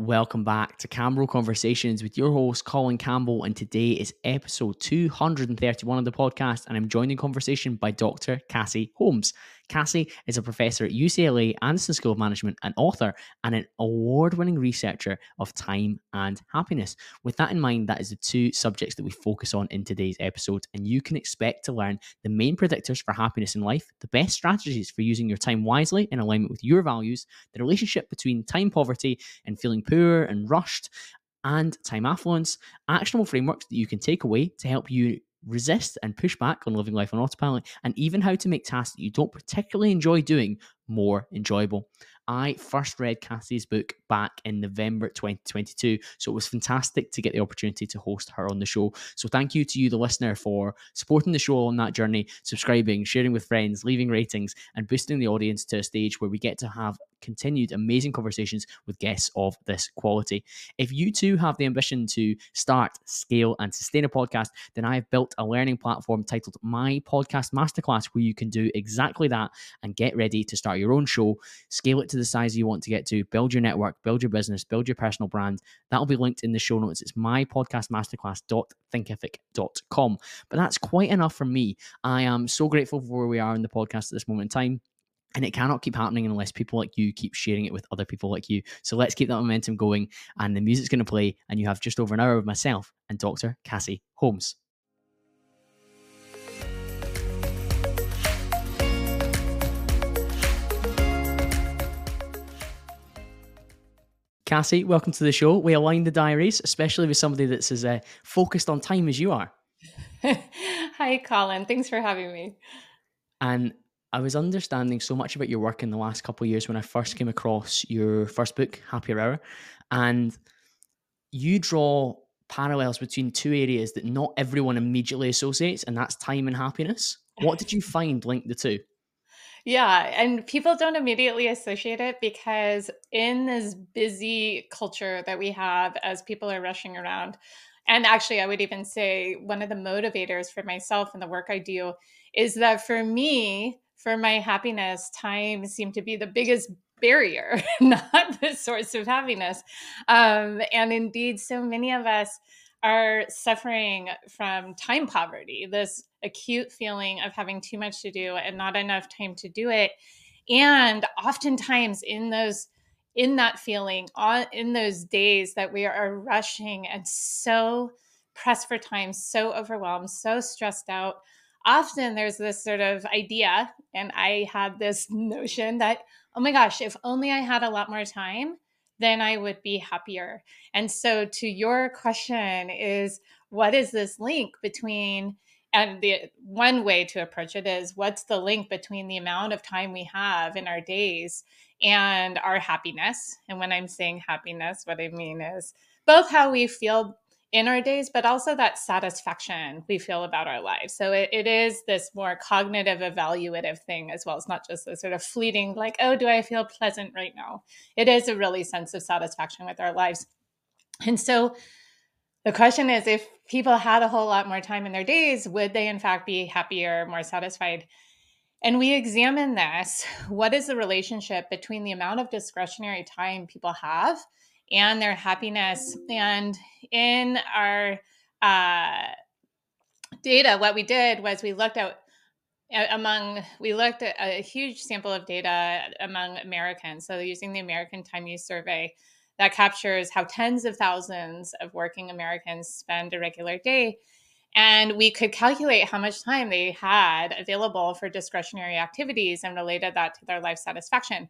Welcome back to Campbell Conversations with your host, Colin Campbell. And today is episode 231 of the podcast. And I'm joined in conversation by Dr. Cassie Holmes. Cassie is a professor at UCLA Anderson School of Management, an author, and an award winning researcher of time and happiness. With that in mind, that is the two subjects that we focus on in today's episode. And you can expect to learn the main predictors for happiness in life, the best strategies for using your time wisely in alignment with your values, the relationship between time poverty and feeling poor and rushed, and time affluence, actionable frameworks that you can take away to help you resist and push back on living life on autopilot, and even how to make tasks that you don't particularly enjoy doing more enjoyable. I first read Cassie's book back in November 2022. So it was fantastic to get the opportunity to host her on the show. So thank you to you, the listener, for supporting the show on that journey, subscribing, sharing with friends, leaving ratings, and boosting the audience to a stage where we get to have continued amazing conversations with guests of this quality. If you too have the ambition to start, scale, and sustain a podcast, then I have built a learning platform titled My Podcast Masterclass where you can do exactly that and get ready to start your own show, scale it to the size you want to get to, build your network, build your business, build your personal brand. That'll be linked in the show notes. It's mypodcastmasterclass.thinkific.com. But that's quite enough from me. I am so grateful for where we are in the podcast at this moment in time. And it cannot keep happening unless people like you keep sharing it with other people like you. So let's keep that momentum going. And the music's going to play, and you have just over an hour with myself and Dr. Cassie Holmes. Cassie, welcome to the show. We align the diaries, especially with somebody that's as uh, focused on time as you are. Hi, Colin. Thanks for having me. And I was understanding so much about your work in the last couple of years when I first came across your first book, Happier Hour, and you draw parallels between two areas that not everyone immediately associates, and that's time and happiness. What did you find linked the two? Yeah, and people don't immediately associate it because in this busy culture that we have as people are rushing around, and actually, I would even say one of the motivators for myself and the work I do is that for me, for my happiness, time seemed to be the biggest barrier, not the source of happiness. Um, and indeed, so many of us are suffering from time poverty, this acute feeling of having too much to do and not enough time to do it. And oftentimes in those in that feeling on in those days that we are rushing and so pressed for time, so overwhelmed, so stressed out, often there's this sort of idea and I had this notion that oh my gosh, if only I had a lot more time, then I would be happier. And so, to your question, is what is this link between? And the one way to approach it is what's the link between the amount of time we have in our days and our happiness? And when I'm saying happiness, what I mean is both how we feel in our days, but also that satisfaction we feel about our lives. So it, it is this more cognitive, evaluative thing as well. It's not just a sort of fleeting, like, oh, do I feel pleasant right now? It is a really sense of satisfaction with our lives. And so the question is if people had a whole lot more time in their days, would they in fact be happier, more satisfied? And we examine this. What is the relationship between the amount of discretionary time people have? And their happiness. And in our uh, data, what we did was we looked at among we looked at a huge sample of data among Americans. So using the American Time Use Survey that captures how tens of thousands of working Americans spend a regular day. And we could calculate how much time they had available for discretionary activities and related that to their life satisfaction.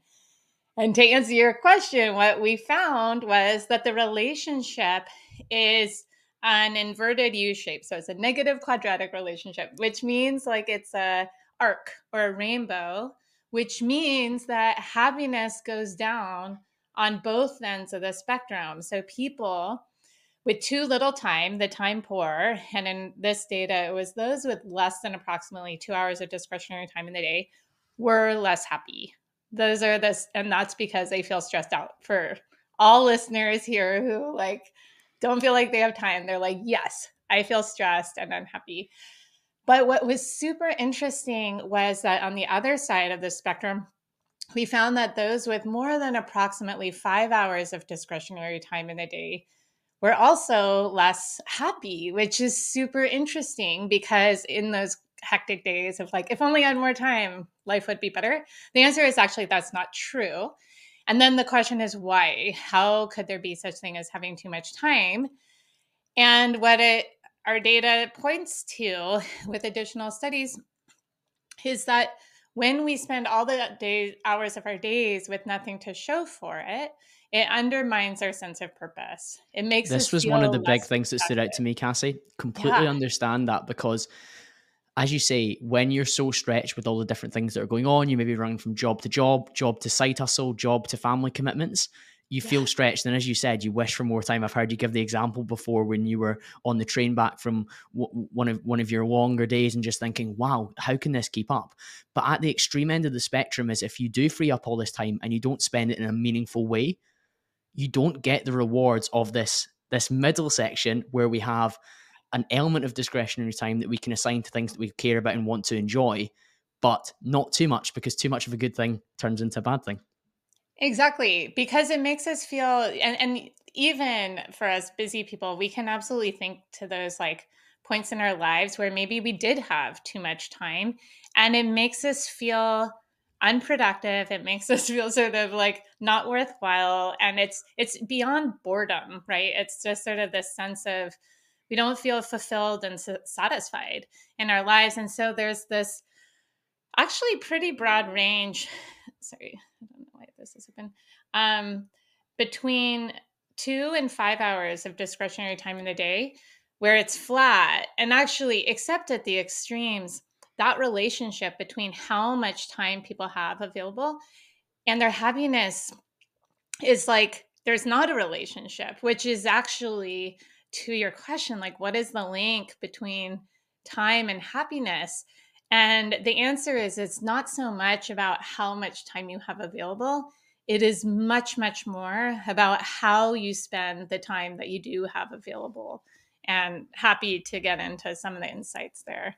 And to answer your question, what we found was that the relationship is an inverted U shape. So it's a negative quadratic relationship, which means like it's a arc or a rainbow, which means that happiness goes down on both ends of the spectrum. So people with too little time, the time poor, and in this data, it was those with less than approximately two hours of discretionary time in the day, were less happy those are this and that's because they feel stressed out. For all listeners here who like don't feel like they have time they're like yes i feel stressed and unhappy. But what was super interesting was that on the other side of the spectrum we found that those with more than approximately five hours of discretionary time in the day were also less happy, which is super interesting because in those hectic days of like, if only I had more time, life would be better, the answer is actually that's not true. And then the question is why? How could there be such thing as having too much time? And what it our data points to with additional studies is that when we spend all the days hours of our days with nothing to show for it it undermines our sense of purpose it makes this was one of the big things that stood out to me cassie completely yeah. understand that because as you say when you're so stretched with all the different things that are going on you may be running from job to job job to side hustle job to family commitments you feel stretched. And as you said you wish for more time. I've heard you give the example before when you were on the train back from w- one of one of your longer days and just thinking wow how can this keep up? But at the extreme end of the spectrum is if you do free up all this time and you don't spend it in a meaningful way you don't get the rewards of this this middle section where we have an element of discretionary time that we can assign to things that we care about and want to enjoy but not too much because too much of a good thing turns into a bad thing. Exactly, because it makes us feel and and even for us busy people, we can absolutely think to those like points in our lives where maybe we did have too much time and it makes us feel unproductive it makes us feel sort of like not worthwhile and it's it's beyond boredom right? It's just sort of this sense of we don't feel fulfilled and satisfied in our lives and so there's this actually pretty broad range sorry I don't know why this has been um, between two and five hours of discretionary time in the day where it's flat. And actually except at the extremes that relationship between how much time people have available and their happiness is like there's not a relationship which is actually to your question like what is the link between time and happiness and the answer is it's not so much about how much time you have available. It is much, much more about how you spend the time that you do have available. And happy to get into some of the insights there.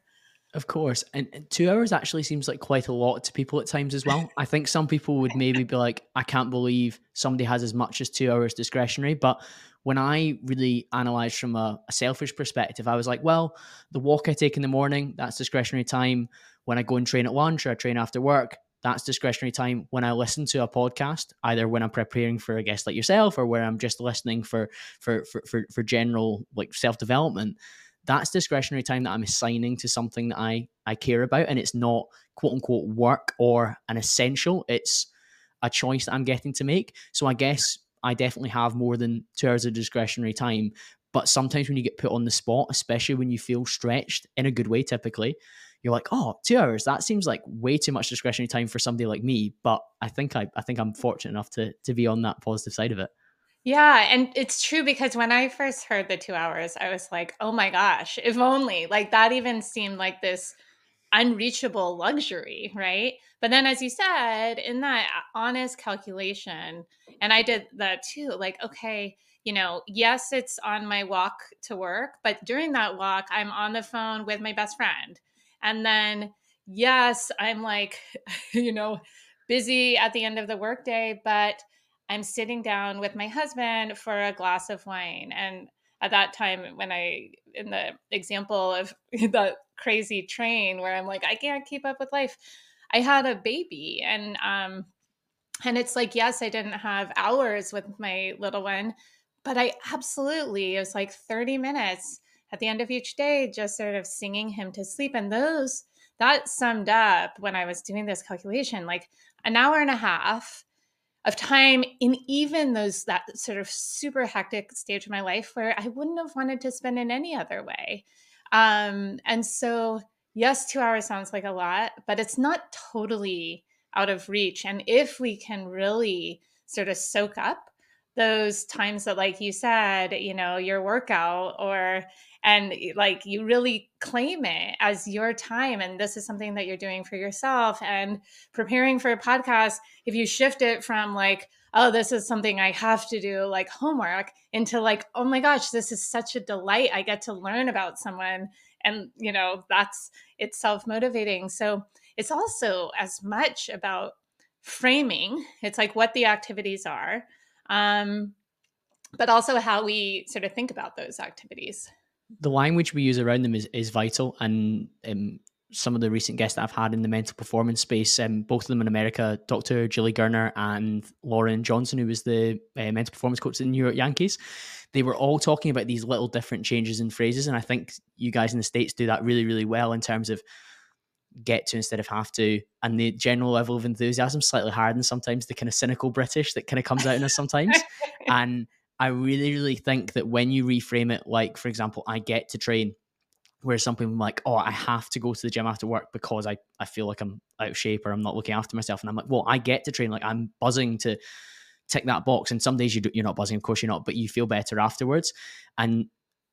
Of course. And two hours actually seems like quite a lot to people at times as well. I think some people would maybe be like, I can't believe somebody has as much as two hours discretionary. But when I really analyzed from a, a, selfish perspective, I was like, well, the walk I take in the morning, that's discretionary time. When I go and train at lunch or I train after work, that's discretionary time. When I listen to a podcast, either when I'm preparing for a guest like yourself or where I'm just listening for for for for, for general like self development, that's discretionary time that I'm assigning to something that I I care about, and it's not quote unquote work or an essential. It's a choice that I'm getting to make. So I guess I definitely have more than two hours of discretionary time. But sometimes when you get put on the spot, especially when you feel stretched in a good way, typically, you're like, oh, two hours. That seems like way too much discretionary time for somebody like me. But I think I, I think I'm fortunate enough to to be on that positive side of it. Yeah, and it's true because when I first heard the two hours, I was like, oh my gosh, if only. Like that even seemed like this unreachable luxury, right? But then, as you said, in that uh, honest calculation, and I did that too, like, okay, you know, yes, it's on my walk to work, but during that walk, I'm on the phone with my best friend. And then, yes, I'm like, you know, busy at the end of the workday, but I'm sitting down with my husband for a glass of wine. And at that time, when I, in the example of the crazy train where I'm like, I can't keep up with life, I had a baby. And, um, and it's like, yes, I didn't have hours with my little one, but I absolutely, it was like 30 minutes at the end of each day, just sort of singing him to sleep. And those, that summed up when I was doing this calculation, like an hour and a half of time in even those that sort of super hectic stage of my life where I wouldn't have wanted to spend in any other way. Um, and so, yes, two hours sounds like a lot, but it's not totally out of reach. And if we can really sort of soak up those times that, like you said, you know, your workout or and like you really claim it as your time and this is something that you're doing for yourself and preparing for a podcast if you shift it from like oh this is something i have to do like homework into like oh my gosh this is such a delight i get to learn about someone and you know that's it's self motivating so it's also as much about framing. It's like what the activities are, um, but also how we sort of think about those activities. The language we use around them is, is vital. And um, some of the recent guests that I've had in the mental performance space, um, both of them in America, Dr. Julie Gurner and Lauren Johnson, who was the uh, mental performance coach at the New York Yankees, they were all talking about these little different changes in phrases. And I think you guys in the States do that really, really well in terms of get to instead of have to. And the general level of enthusiasm slightly higher than sometimes the kind of cynical British that kind of comes out in us sometimes. and I really, really think that when you reframe it, like, for example, I get to train, where some people are like, oh, I have to go to the gym after work because I, I feel like I'm out of shape or I'm not looking after myself. And I'm like, well, I get to train. Like I'm buzzing to tick that box. And some days you do, you're not buzzing, of course you're not, but you feel better afterwards. And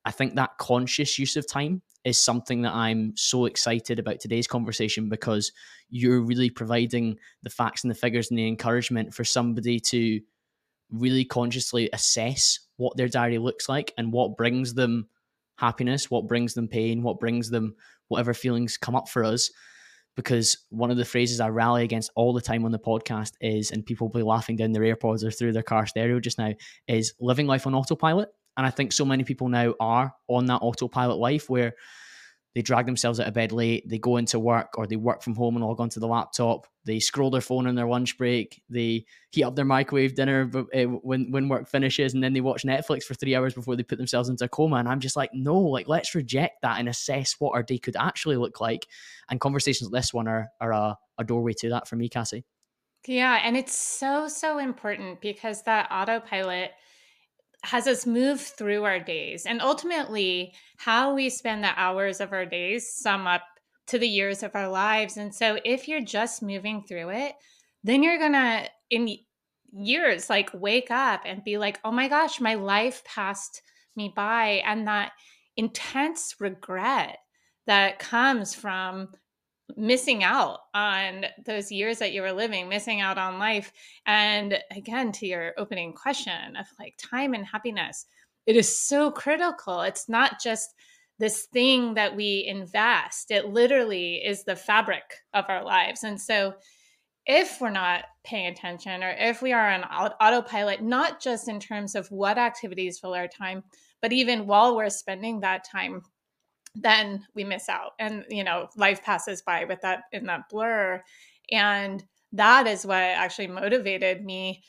I think that conscious use of time is something that I'm so excited about today's conversation because you're really providing the facts and the figures and the encouragement for somebody to really consciously assess what their diary looks like and what brings them happiness, what brings them pain, what brings them whatever feelings come up for us. Because one of the phrases I rally against all the time on the podcast is, and people will be laughing down their AirPods or through their car stereo just now, is living life on autopilot. And I think so many people now are on that autopilot life where they drag themselves out of bed late, they go into work or they work from home and log onto the laptop, they scroll their phone on their lunch break, they heat up their microwave dinner uh, when when work finishes, and then they watch Netflix for three hours before they put themselves into a coma. And I'm just like, no, like let's reject that and assess what our day could actually look like. And conversations like this one are are a, a doorway to that for me, Cassie. Yeah, and it's so so important because that autopilot has us move through our days. And ultimately, how we spend the hours of our days sum up to the years of our lives. And so if you're just moving through it, then you're going to, in years, like wake up and be like, oh my gosh, my life passed me by. And that intense regret that comes from missing out on those years that you were living, missing out on life. And again, to your opening question of like time and happiness, it is so critical. It's not just this thing that we invest, it literally is the fabric of our lives. And so, if we're not paying attention or if we are on autopilot, not just in terms of what activities fill our time, but even while we're spending that time then we miss out and you know life passes by with that in that blur. And that is what actually motivated me.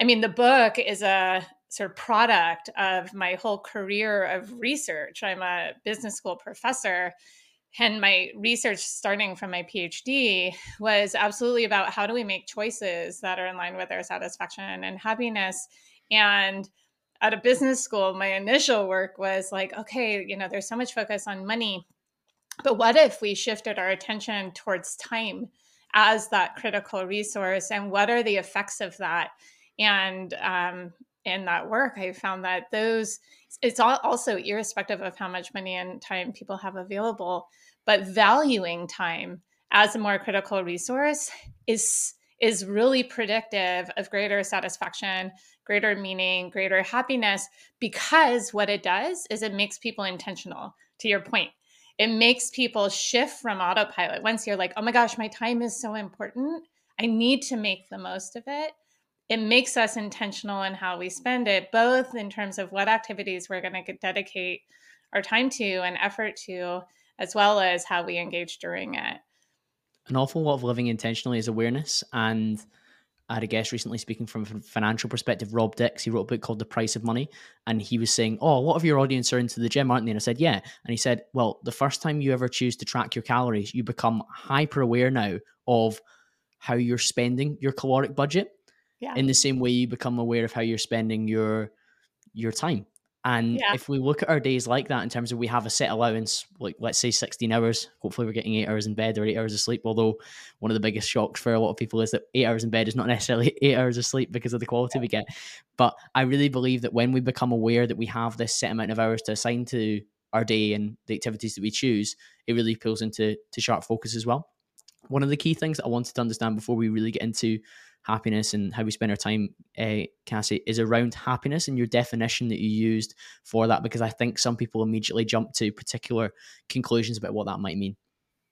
I mean the book is a sort of product of my whole career of research. I'm a business school professor and my research starting from my phd was absolutely about how do we make choices that are in line with our satisfaction and happiness. And at a business school, my initial work was like, okay, you know, there's so much focus on money, but what if we shifted our attention towards time as that critical resource, and what are the effects of that? And um, in that work, I found that those it's also irrespective of how much money and time people have available, but valuing time as a more critical resource is is really predictive of greater satisfaction, greater meaning, greater happiness, because what it does is it makes people intentional, to your point. It makes people shift from autopilot. Once you're like, oh my gosh, my time is so important, I need to make the most of it. It makes us intentional in how we spend it, both in terms of what activities we're going to dedicate our time to and effort to, as well as how we engage during it an awful lot of living intentionally is awareness. And I had a guest recently speaking from a financial perspective, Rob Dix. He wrote a book called The Price of Money. And he was saying, Oh, a lot of your audience are into the gym, aren't they? And I said, Yeah. And he said, Well, the first time you ever choose to track your calories, you become hyper aware now of how you're spending your caloric budget. Yeah. In the same way you become aware of how you're spending your your time. And yeah. if we look at our days like that in terms of we have a set allowance, like let's say 16 hours, hopefully we're getting eight hours in bed or eight hours of sleep. Although one of the biggest shocks for a lot of people is that eight hours in bed is not necessarily eight hours of sleep because of the quality we get. But I really believe that when we become aware that we have this set amount of hours to assign to our day and the activities that we choose, it really pulls into to sharp focus as well. One of the key things that I wanted to understand before we really get into happiness and how we spend our time, uh, Cassie, is around happiness and your definition that you used for that, because I think some people immediately jump to particular conclusions about what that might mean.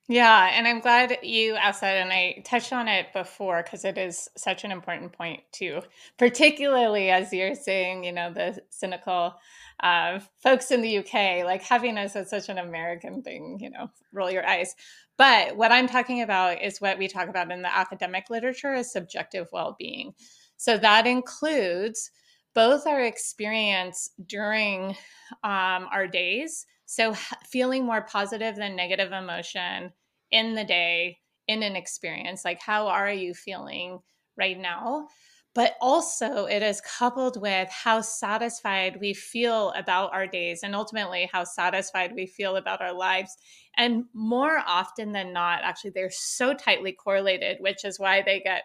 Yeah, and I'm glad you asked that. And I touched on it before because it is such an important point, too. Particularly as you're saying, you know, the cynical uh, folks in the UK, like happiness is such an American thing, you know, roll your eyes. But what I'm talking about is what we talk about in the academic literature is subjective well being. So that includes both our experience during um, our days so, feeling more positive than negative emotion in the day, in an experience, like how are you feeling right now? But also, it is coupled with how satisfied we feel about our days and ultimately how satisfied we feel about our lives. And more often than not, actually, they're so tightly correlated, which is why they get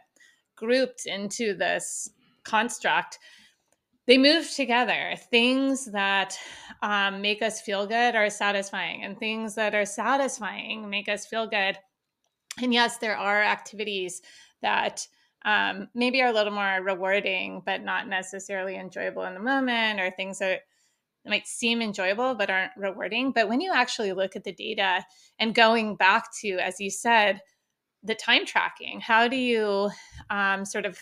grouped into this construct they move together. Things that um, make us feel good are satisfying, and things that are satisfying make us feel good. And yes, there are activities that um, maybe are a little more rewarding, but not necessarily enjoyable in the moment, or things that might seem enjoyable but aren't rewarding. But when you actually look at the data and going back to, as you said, the time tracking, how do you um, sort of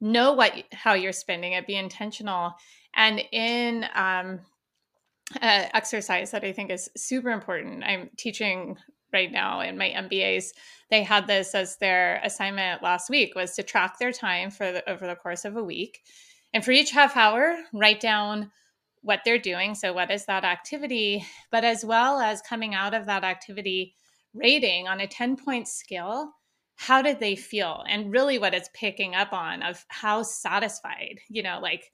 know what how you're spending it? Be intentional. And in um, exercise that i think is super important i'm teaching right now in my mbas they had this as their assignment last week was to track their time for the, over the course of a week. And for each half hour write down what they're doing so what is that activity? But as well as coming out of that activity rating on a 10 point scale how did they feel? And really what it's picking up on of how satisfied you know like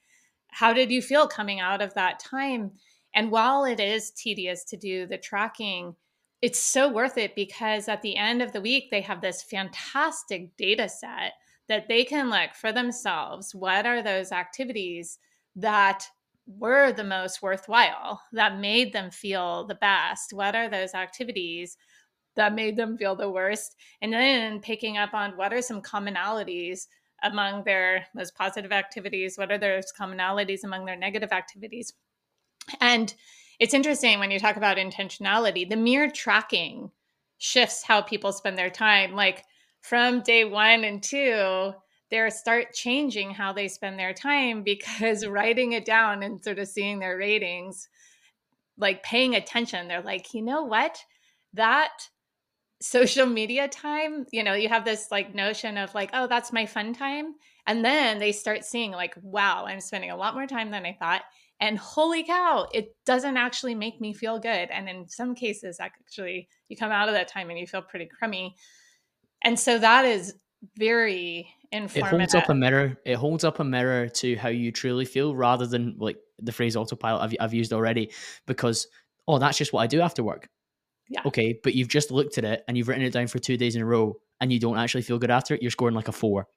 how did you feel coming out of that time? And while it is tedious to do the tracking it's so worth it because at the end of the week they have this fantastic data set that they can look for themselves. What are those activities that were the most worthwhile that made them feel the best what are those activities that made them feel the worst. And then picking up on what are some commonalities among their most positive activities, what are those commonalities among their negative activities. And it's interesting when you talk about intentionality, the mere tracking shifts how people spend their time. Like from day one and two, they start changing how they spend their time because writing it down and sort of seeing their ratings, like paying attention, they're like, you know what? That social media time, you know, you have this like notion of like, oh, that's my fun time. And then they start seeing like, wow, I'm spending a lot more time than I thought. And holy cow, it doesn't actually make me feel good. And in some cases, actually, you come out of that time and you feel pretty crummy. And so that is very informative. It holds up a mirror. It holds up a mirror to how you truly feel rather than like the phrase autopilot I've, I've used already because, oh, that's just what I do after work. Yeah. Okay, but you've just looked at it and you've written it down for two days in a row and you don't actually feel good after it, you're scoring like a four.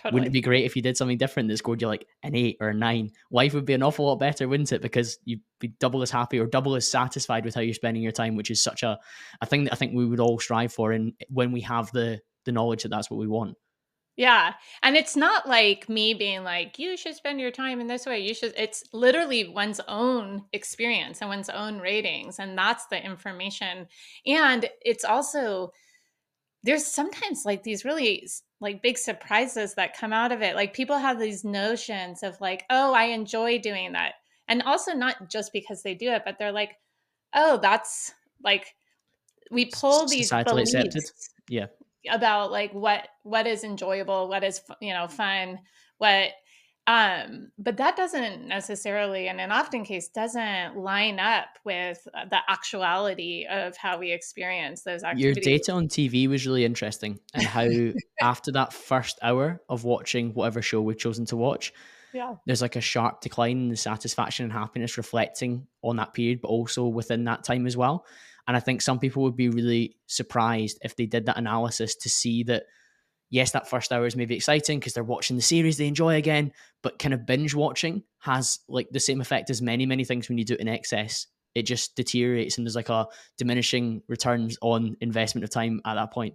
Totally. Wouldn't it be great if you did something different that scored you like an eight or a nine? Life would be an awful lot better, wouldn't it? Because you'd be double as happy or double as satisfied with how you're spending your time, which is such a, a thing that I think we would all strive for. And when we have the the knowledge that that's what we want. Yeah. And it's not like me being like, you should spend your time in this way. You should, it's literally one's own experience and one's own ratings. And that's the information. And it's also, there's sometimes like these really like big surprises that come out of it. Like people have these notions of like, oh, I enjoy doing that. And also not just because they do it, but they're like, oh, that's like, we pull these beliefs. Accepted. Yeah about like what what is enjoyable what is you know fun what um but that doesn't necessarily and in often case doesn't line up with uh, the actuality of how we experience those activities. your data on tv was really interesting and how after that first hour of watching whatever show we've chosen to watch yeah. there's like a sharp decline in the satisfaction and happiness reflecting on that period but also within that time as well and I think some people would be really surprised if they did that analysis to see that, yes, that first hour is maybe exciting because they're watching the series they enjoy again, but kind of binge watching has like the same effect as many, many things when you do it in excess. It just deteriorates and there's like a diminishing returns on investment of time at that point.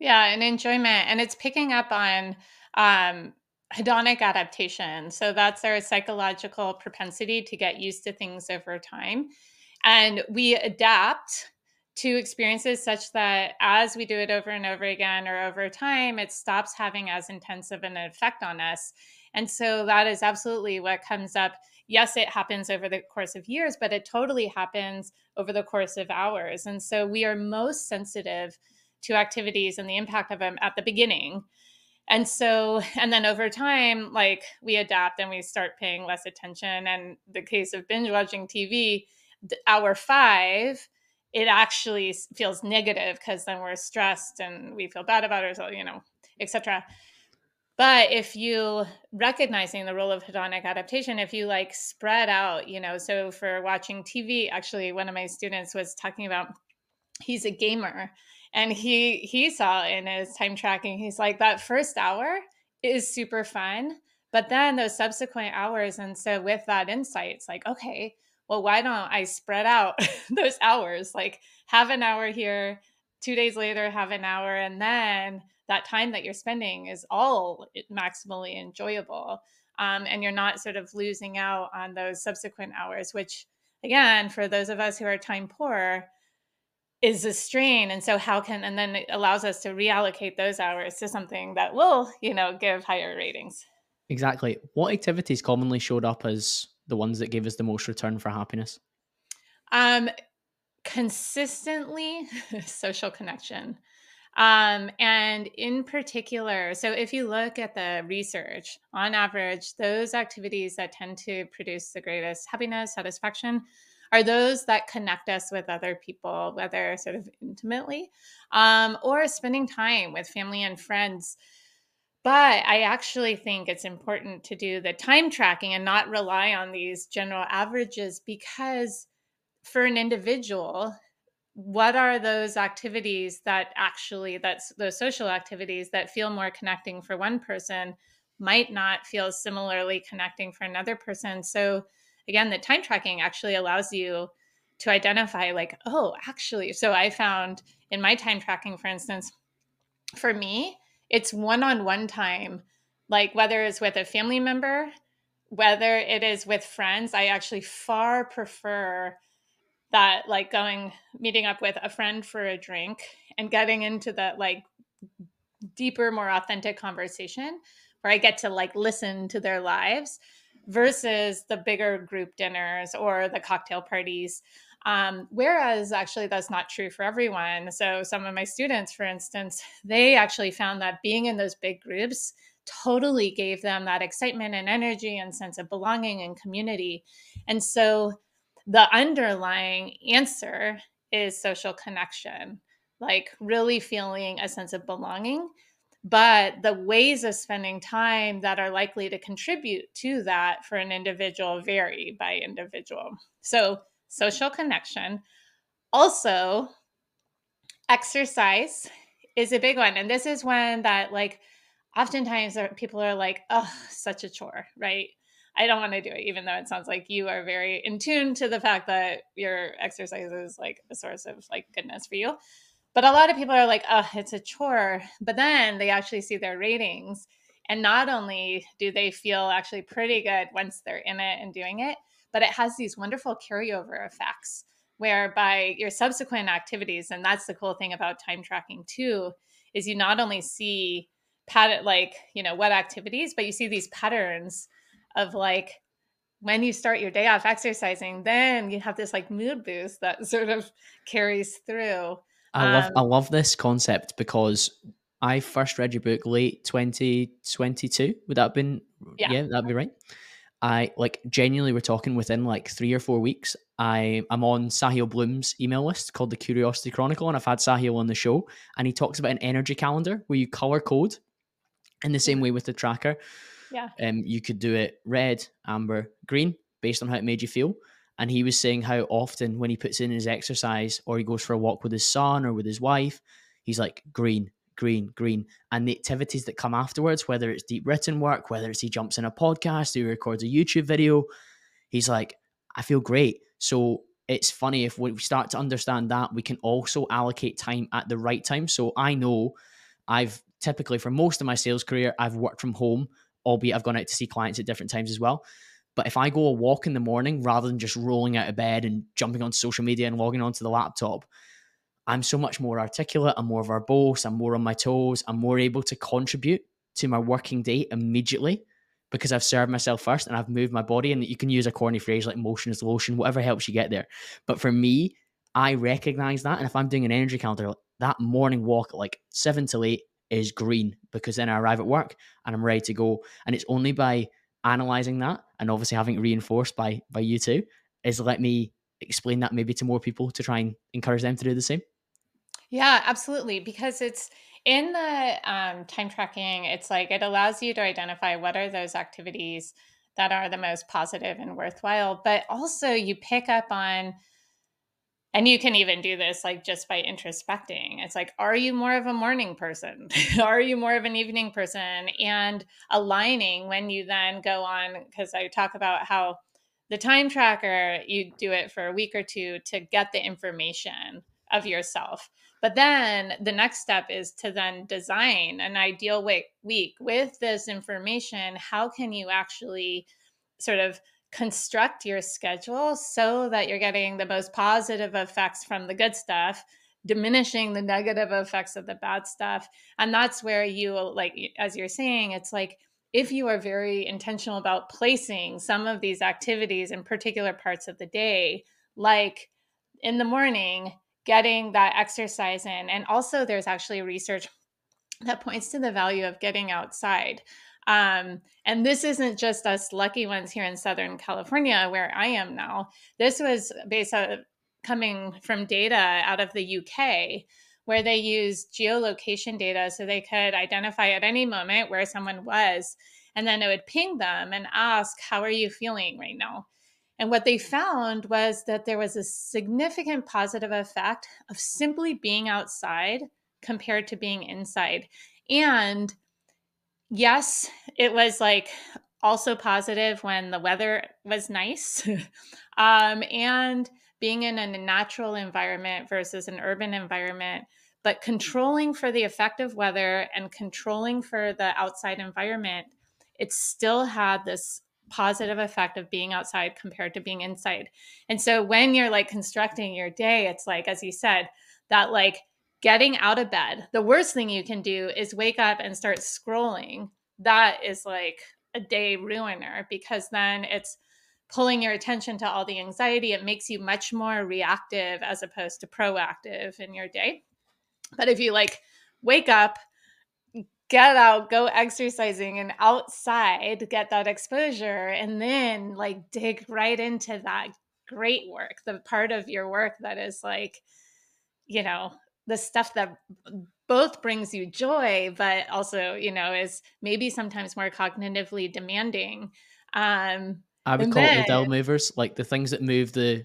Yeah, and enjoyment. And it's picking up on um, hedonic adaptation. So that's our psychological propensity to get used to things over time and we adapt to experiences such that as we do it over and over again or over time, it stops having as intensive an effect on us. And so that is absolutely what comes up. Yes, it happens over the course of years, but it totally happens over the course of hours. And so we are most sensitive to activities and the impact of them at the beginning. And so, and then over time, like we adapt and we start paying less attention. And the case of binge watching TV, hour five, it actually feels negative because then we're stressed and we feel bad about ourselves, you know, etc. But if you recognizing the role of hedonic adaptation, if you like spread out, you know, so for watching TV, actually, one of my students was talking about he's a gamer and he he saw in his time tracking, he's like that first hour is super fun, but then those subsequent hours, and so with that insight, it's like okay, well, why don't I spread out those hours? Like have an hour here, two days later, have an hour, and then that time that you're spending is all maximally enjoyable. Um, and you're not sort of losing out on those subsequent hours, which, again, for those of us who are time poor, is a strain. And so, how can, and then it allows us to reallocate those hours to something that will, you know, give higher ratings. Exactly. What activities commonly showed up as the ones that gave us the most return for happiness? Um, consistently social connection. Um, and in particular, so if you look at the research, on average, those activities that tend to produce the greatest happiness, satisfaction, are those that connect us with other people, whether sort of intimately um, or spending time with family and friends. But I actually think it's important to do the time tracking and not rely on these general averages because for an individual, what are those activities that actually that's those social activities that feel more connecting for one person might not feel similarly connecting for another person. So again, the time tracking actually allows you to identify like, oh, actually, so I found in my time tracking, for instance, for me, it's one-on-one time like whether it's with a family member whether it is with friends i actually far prefer that like going meeting up with a friend for a drink and getting into that like deeper more authentic conversation where i get to like listen to their lives versus the bigger group dinners or the cocktail parties um, whereas actually that's not true for everyone. So some of my students, for instance, they actually found that being in those big groups totally gave them that excitement and energy and sense of belonging and community. And so the underlying answer is social connection, like really feeling a sense of belonging. But the ways of spending time that are likely to contribute to that for an individual vary by individual. So social connection. Also, exercise is a big one. And this is one that, like, oftentimes people are like, oh, such a chore, right? I don't want to do it, even though it sounds like you are very in tune to the fact that your exercise is like a source of like goodness for you. But a lot of people are like, oh, it's a chore. But then they actually see their ratings. And not only do they feel actually pretty good once they're in it and doing it, but it has these wonderful carryover effects whereby your subsequent activities and that's the cool thing about time tracking too is you not only see pat like you know what activities but you see these patterns of like when you start your day off exercising then you have this like mood boost that sort of carries through. I love um, i love this concept because i first read your book late 2022 would that have been yeah, yeah that'd be right I like genuinely we're talking within like three or four weeks. I am on Sahil Bloom's email list called the Curiosity Chronicle, and I've had Sahil on the show, and he talks about an energy calendar where you color code in the same way with the tracker. Yeah. Um, you could do it red, amber, green based on how it made you feel. And he was saying how often when he puts in his exercise or he goes for a walk with his son or with his wife, he's like green, green, green. And the activities that come afterwards, whether it's deep written work, whether it's he jumps in a podcast, he records a YouTube video, he's like, I feel great. So it's funny if we start to understand that we can also allocate time at the right time. So I know I've typically for most of my sales career, I've worked from home, albeit I've gone out to see clients at different times as well. But if I go a walk in the morning rather than just rolling out of bed and jumping on social media and logging onto the laptop, I'm so much more articulate. I'm more verbose. I'm more on my toes. I'm more able to contribute to my working day immediately because I've served myself first and I've moved my body. And you can use a corny phrase like motion is lotion, whatever helps you get there. But for me, I recognize that. And if I'm doing an energy calendar, that morning walk at like seven to eight is green because then I arrive at work and I'm ready to go. And it's only by analyzing that and obviously having it reinforced by by you two is let me explain that maybe to more people to try and encourage them to do the same. Yeah, absolutely. Because it's in the um, time tracking, it's like it allows you to identify what are those activities that are the most positive and worthwhile, but also you pick up on and you can even do this like just by introspecting it's like are you more of a morning person are you more of an evening person and aligning when you then go on because i talk about how the time tracker you do it for a week or two to get the information of yourself but then the next step is to then design an ideal week, with this information. How can you actually sort of construct your schedule so that you're getting the most positive effects from the good stuff diminishing the negative effects of the bad stuff? And that's where you like as you're saying it's like if you are very intentional about placing some of these activities in particular parts of the day like in the morning getting that exercise in and also there's actually research that points to the value of getting outside um, and this isn't just us lucky ones here in Southern California, where I am now. This was based on coming from data out of the UK, where they used geolocation data so they could identify at any moment where someone was. And then it would ping them and ask, How are you feeling right now? And what they found was that there was a significant positive effect of simply being outside compared to being inside. And yes, it was like also positive when the weather was nice. um, and being in a natural environment versus an urban environment, but controlling for the effective weather and controlling for the outside environment, it still had this positive effect of being outside compared to being inside. And so when you're like constructing your day, it's like, as you said, that like getting out of bed. The worst thing you can do is wake up and start scrolling. That is like a day ruiner because then it's pulling your attention to all the anxiety. It makes you much more reactive as opposed to proactive in your day. But if you like wake up, get out, go exercising and outside, get that exposure, and then like dig right into that great work, the part of your work that is like, you know, the stuff that both brings you joy but also you know is maybe sometimes more cognitively demanding um i would call then, it the dial movers like the things that move the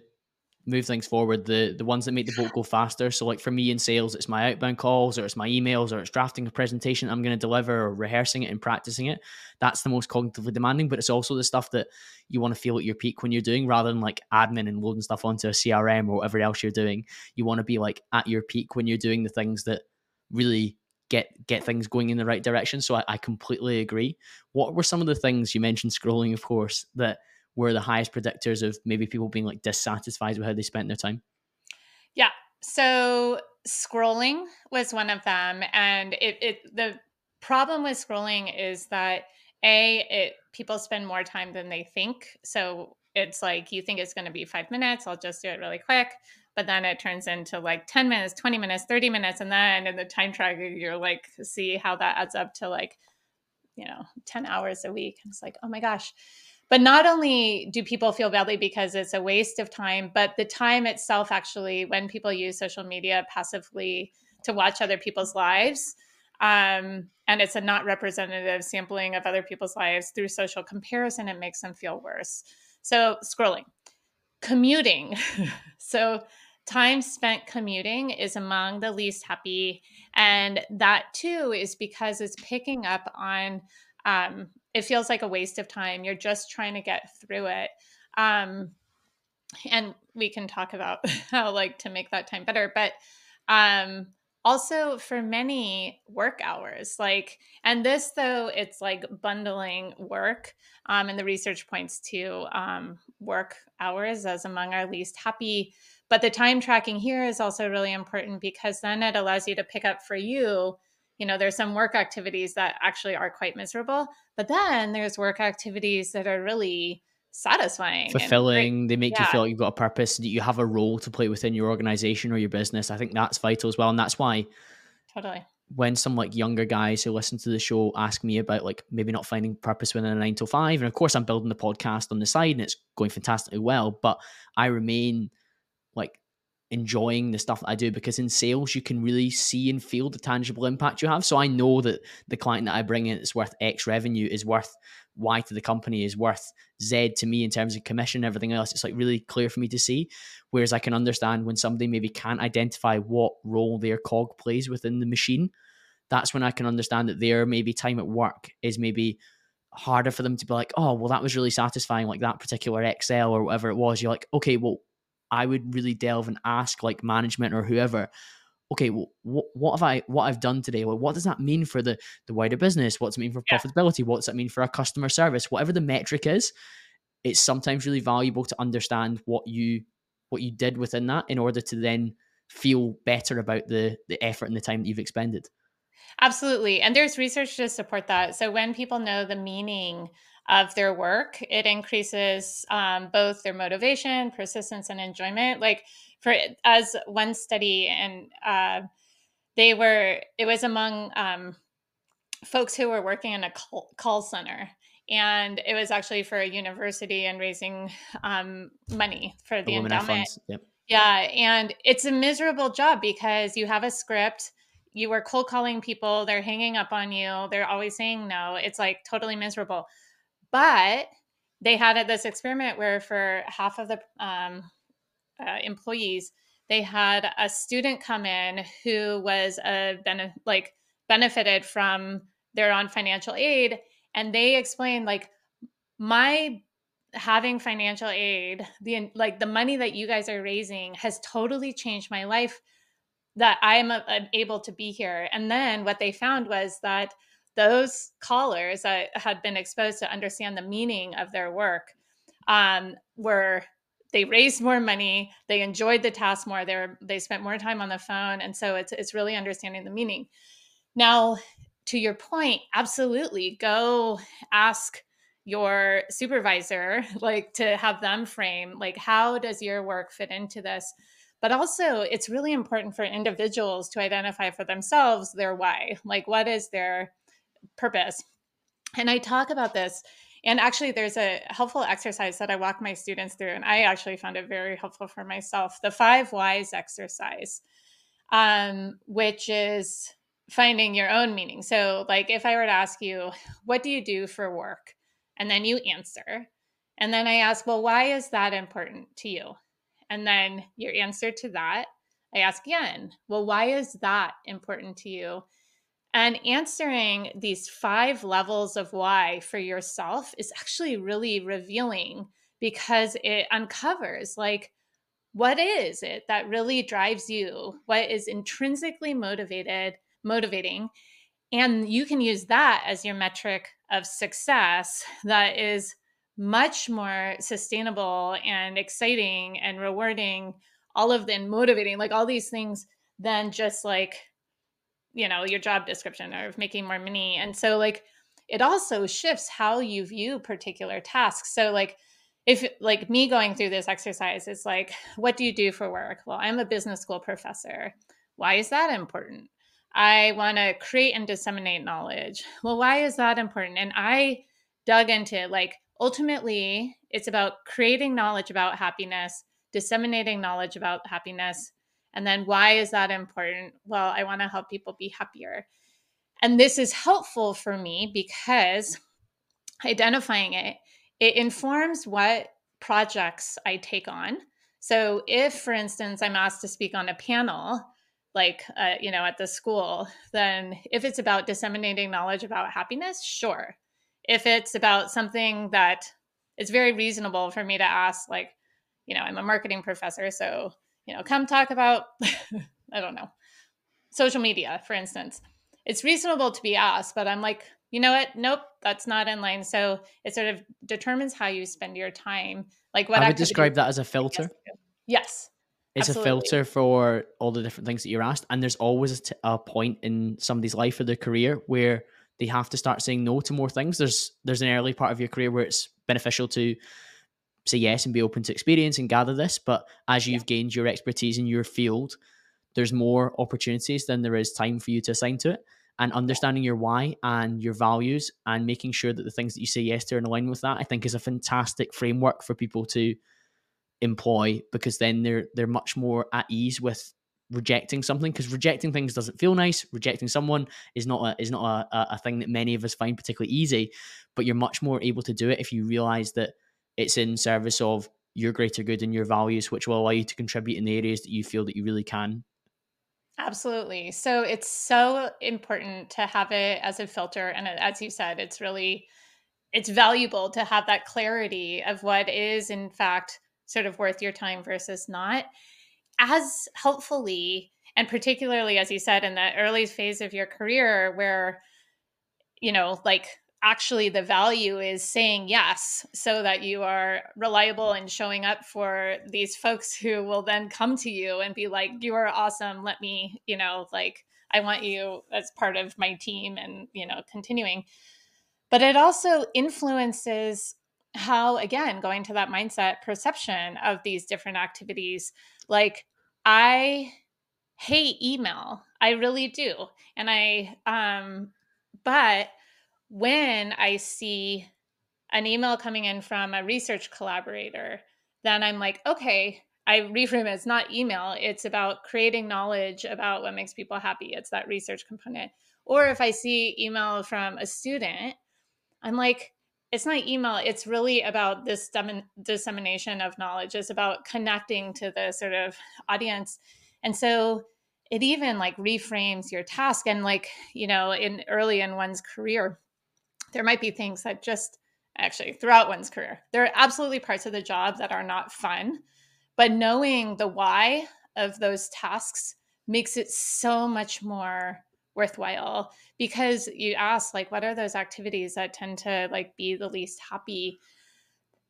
move things forward. The the ones that make the boat go faster. So like for me in sales it's my outbound calls or it's my emails or it's drafting a presentation i'm going to deliver or rehearsing it and practicing it. That's the most cognitively demanding but it's also the stuff that you want to feel at your peak when you're doing rather than like admin and loading stuff onto a crm or whatever else you're doing. You want to be like at your peak when you're doing the things that really get get things going in the right direction. So I, I completely agree. What were some of the things you mentioned scrolling of course that were the highest predictors of maybe people being like dissatisfied with how they spent their time? Yeah. So scrolling was one of them. And it, it the problem with scrolling is that a it people spend more time than they think. So it's like you think it's going to be five minutes, I'll just do it really quick. But then it turns into like 10 minutes, 20 minutes, 30 minutes. And then in the time tracker, you're like, see how that adds up to like, you know, 10 hours a week. And it's like, oh my gosh. But not only do people feel badly because it's a waste of time, but the time itself actually, when people use social media passively to watch other people's lives, um, and it's a not representative sampling of other people's lives through social comparison, it makes them feel worse. So, scrolling, commuting. so, time spent commuting is among the least happy. And that too is because it's picking up on um, it feels like a waste of time. You're just trying to get through it. Um, and we can talk about how like to make that time better. But um, also for many work hours like and this though it's like bundling work um, and the research points to um, work hours as among our least happy but the time tracking here is also really important because then it allows you to pick up for you you know there's some work activities that actually are quite miserable but then there's work activities that are really satisfying fulfilling they make yeah. you feel like you've got a purpose that you have a role to play within your organization or your business. I think that's vital as well and that's why totally. when some like younger guys who listen to the show ask me about like maybe not finding purpose within a nine to five and of course i'm building the podcast on the side and it's going fantastically well but i remain like enjoying the stuff that I do because in sales you can really see and feel the tangible impact you have. So I know that the client that I bring in that's worth X revenue is worth Y to the company is worth Z to me in terms of commission and everything else. It's like really clear for me to see. Whereas I can understand when somebody maybe can't identify what role their cog plays within the machine. That's when I can understand that their maybe time at work is maybe harder for them to be like, oh, well, that was really satisfying, like that particular Excel or whatever it was. You're like, okay, well, I would really delve and ask like management or whoever, okay, well, what, what have I what I've done today? Well, what does that mean for the the wider business? What's it mean for yeah. profitability? What's that mean for our customer service? Whatever the metric is, it's sometimes really valuable to understand what you what you did within that in order to then feel better about the the effort and the time that you've expended. Absolutely. And there's research to support that. So when people know the meaning of their work, it increases um, both their motivation, persistence, and enjoyment. Like for as one study, and uh, they were it was among um, folks who were working in a call, call, center. And it was actually for a university and raising um, money for the endowment. Yep. Yeah, and it's a miserable job because you have a script you are cold calling people they're hanging up on you they're always saying no it's like totally miserable but they had this experiment where for half of the um, uh, employees, they had a student come in who was a bene- like benefited from their own financial aid, and they explained like my having financial aid the like the money that you guys are raising has totally changed my life that i'm able to be here. And then what they found was that those callers that had been exposed to understand the meaning of their work um, were they raised more money they enjoyed the task more they were, they spent more time on the phone and so it's it's really understanding the meaning. Now to your point absolutely go ask your supervisor like to have them frame like how does your work fit into this? But also it's really important for individuals to identify for themselves their why like what is their purpose. And I talk about this. And actually, there's a helpful exercise that I walk my students through, and I actually found it very helpful for myself the five whys exercise, um, which is finding your own meaning. So, like, if I were to ask you, what do you do for work? And then you answer. And then I ask, well, why is that important to you? And then your answer to that, I ask again, well, why is that important to you? And answering these five levels of why for yourself is actually really revealing because it uncovers like what is it that really drives you? What is intrinsically motivated, motivating? And you can use that as your metric of success that is much more sustainable and exciting and rewarding, all of the and motivating, like all these things than just like you know your job description or making more money and so like it also shifts how you view particular tasks so like if like me going through this exercise it's like what do you do for work? Well i'm a business school professor. Why is that important? I want to create and disseminate knowledge. Well why is that important? And i dug into like ultimately it's about creating knowledge about happiness disseminating knowledge about happiness and then why is that important? Well, I want to help people be happier. And this is helpful for me because identifying it, it informs what projects I take on. So if, for instance, I'm asked to speak on a panel, like uh, you know at the school, then if it's about disseminating knowledge about happiness, sure. If it's about something that it's very reasonable for me to ask, like, you know, I'm a marketing professor, so you know, come talk about, I don't know, social media, for instance. It's reasonable to be asked, but I'm like, you know what? Nope, that's not in line. So it sort of determines how you spend your time. Like what I would describe that as a filter. Yes. It's absolutely. a filter for all the different things that you're asked. And there's always a, t- a point in somebody's life or their career where they have to start saying no to more things. There's there's an early part of your career where it's beneficial to say yes and be open to experience and gather this. But as you've yeah. gained your expertise in your field, there's more opportunities than there is time for you to assign to it. And understanding your why and your values and making sure that the things that you say yes to are in line with that, I think is a fantastic framework for people to employ because then they're they're much more at ease with rejecting something because rejecting things doesn't feel nice rejecting someone is not a is not a, a thing that many of us find particularly easy but you're much more able to do it if you realize that it's in service of your greater good and your values which will allow you to contribute in the areas that you feel that you really can. Absolutely. So it's so important to have it as a filter and as you said it's really it's valuable to have that clarity of what is in fact sort of worth your time versus not. As helpfully and particularly as you said in the early phase of your career where you know like actually the value is saying yes so that you are reliable and showing up for these folks who will then come to you and be like you are awesome. Let me you know like i want you as part of my team and you know continuing. But it also influences how again going to that mindset perception of these different activities. Like i hate email. I really do. And i um but when i see an email coming in from a research collaborator then i'm like okay i reframe it. As not email. It's about creating knowledge about what makes people happy. It's that research component. Or if i see email from a student i'm like it's not email. It's really about this dissemination of knowledge. It's about connecting to the sort of audience. And so it even like reframes your task and like you know in early in one's career there might be things that just actually throughout one's career there are absolutely parts of the job that are not fun but knowing the why of those tasks makes it so much more worthwhile because you ask like what are those activities that tend to like be the least happy?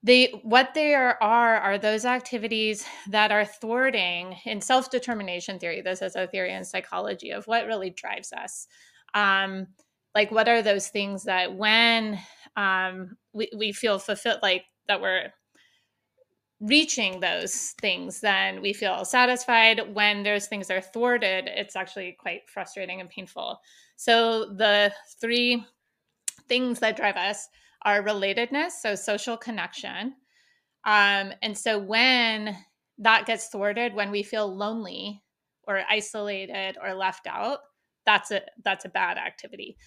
They what there are are those activities that are thwarting in self-determination theory. This is a theory in psychology of what really drives us. Um like what are those things that when um we, we feel fulfilled like that we're reaching those things, then we feel satisfied. When those things are thwarted, it's actually quite frustrating and painful. So, the three things that drive us are relatedness, so social connection. Um, and so, when that gets thwarted, when we feel lonely or isolated or left out, that's a that's a bad activity.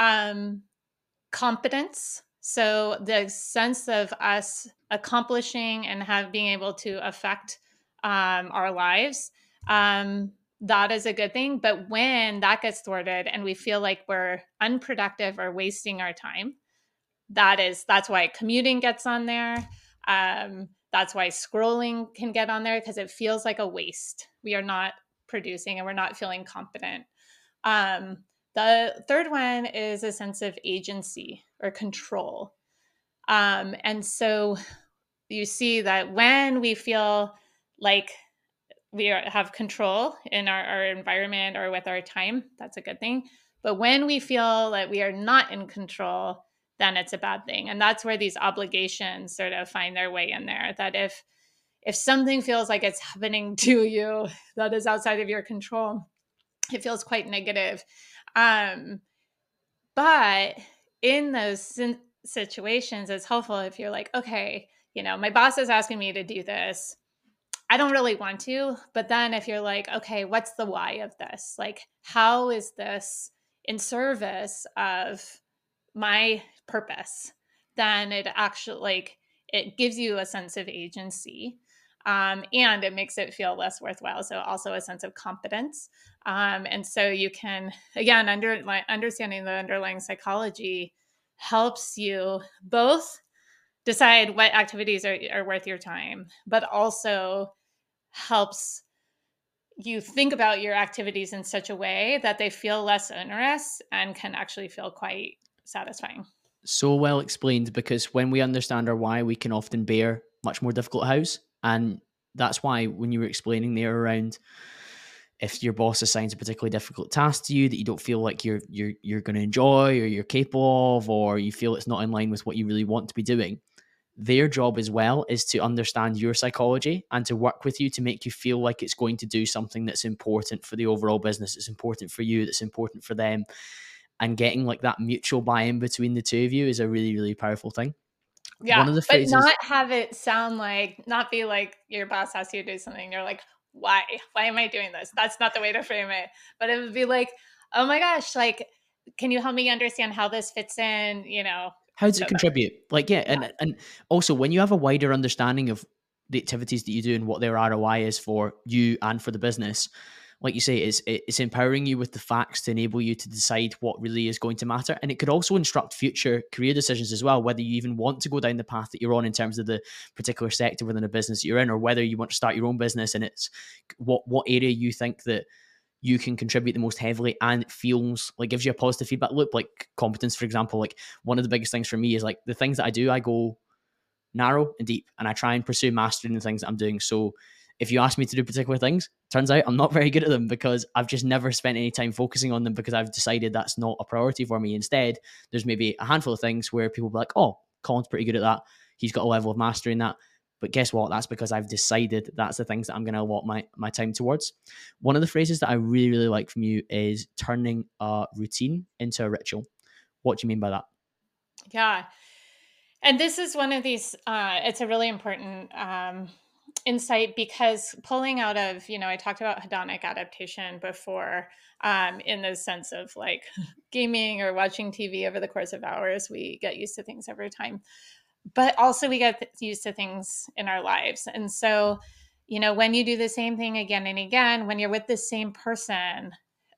Um, competence so the sense of us accomplishing and have being able to affect um, our lives, um, that is a good thing. But when that gets thwarted and we feel like we're unproductive or wasting our time, that is that's why commuting gets on there. Um, that's why scrolling can get on there because it feels like a waste. We are not producing and we're not feeling confident. Um, the third one is a sense of agency or control. Um, and so you see that when we feel like we are, have control in our, our environment or with our time, that's a good thing. But when we feel that we are not in control, then it's a bad thing. And that's where these obligations sort of find their way in there. That if if something feels like it's happening to you that is outside of your control, it feels quite negative. Um, but in those situations, it's helpful if you're like, okay, you know, my boss is asking me to do this. I don't really want to. But then if you're like, okay, what's the why of this? Like, how is this in service of my purpose? Then it actually, like, it gives you a sense of agency um, and it makes it feel less worthwhile. So also a sense of competence. Um, and so you can again under understanding the underlying psychology helps you both decide what activities are, are worth your time, but also helps you think about your activities in such a way that they feel less onerous and can actually feel quite satisfying. So well explained because when we understand our why, we can often bear much more difficult house. And that's why when you were explaining there around if your boss assigns a particularly difficult task to you that you don't feel like you're you're you're going to enjoy or you're capable of or you feel it's not in line with what you really want to be doing their job as well is to understand your psychology and to work with you to make you feel like it's going to do something that's important for the overall business it's important for you that's important for them. And getting like that mutual buy-in between the two of you is a really really powerful thing. Yeah One of the phrases, but not have it sound like not be like your boss asks you to do something you're like why why am i doing this? That's not the way to frame it. But it would be like oh my gosh like can you help me understand how this fits in? You know how does it contribute? Like yeah, yeah, and and also when you have a wider understanding of the activities that you do and what their roi is for you and for the business like you say, it's it's empowering you with the facts to enable you to decide what really is going to matter, and it could also instruct future career decisions as well. Whether you even want to go down the path that you're on in terms of the particular sector within a business you're in, or whether you want to start your own business, and it's what what area you think that you can contribute the most heavily and it feels like gives you a positive feedback loop like competence for example like one of the biggest things for me is like the things that i do i go narrow and deep and i try and pursue mastering the things that i'm doing so if you ask me to do particular things, turns out I'm not very good at them because I've just never spent any time focusing on them because I've decided that's not a priority for me. Instead, there's maybe a handful of things where people be like, oh, Colin's pretty good at that. He's got a level of mastery in that. But guess what? That's because I've decided that's the things that I'm going to allot my, my time towards. One of the phrases that I really, really like from you is turning a routine into a ritual. What do you mean by that? Yeah. And this is one of these, uh, it's a really important um, insight because pulling out of you know i talked about hedonic adaptation before um, in the sense of like gaming or watching tv over the course of hours we get used to things over time. But also we get used to things in our lives. And so you know when you do the same thing again and again when you're with the same person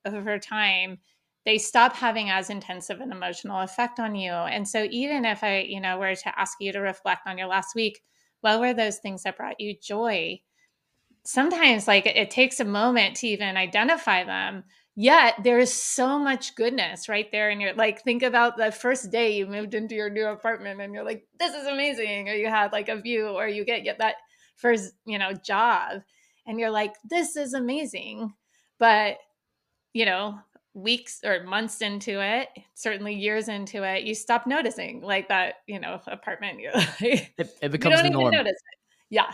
over time they stop having as intensive an emotional effect on you. And so even if i you know were to ask you to reflect on your last week what were those things that brought you joy? Sometimes like it takes a moment to even identify them yet there is so much goodness right there and you're like think about the first day you moved into your new apartment and you're like this is amazing or you had like a view or you get, get that first you know job and you're like this is amazing but you know weeks or months into it, certainly years into it, you stop noticing like that, you know, apartment. Like, it, it becomes you don't the norm. Even notice it. Yeah.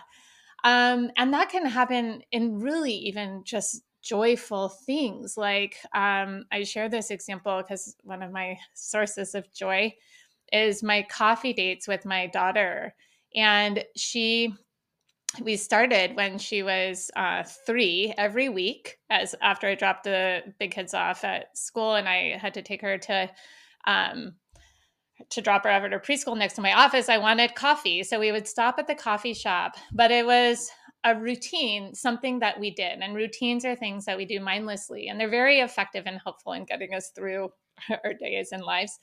Um, and that can happen in really even just joyful things. Like um, I share this example because one of my sources of joy is my coffee dates with my daughter. And she we started when she was uh, three every week as after i dropped the big kids off at school and i had to take her to um, to drop her off at her preschool next to my office i wanted coffee. So we would stop at the coffee shop but it was a routine something that we did. And routines are things that we do mindlessly and they're very effective and helpful in getting us through our days and lives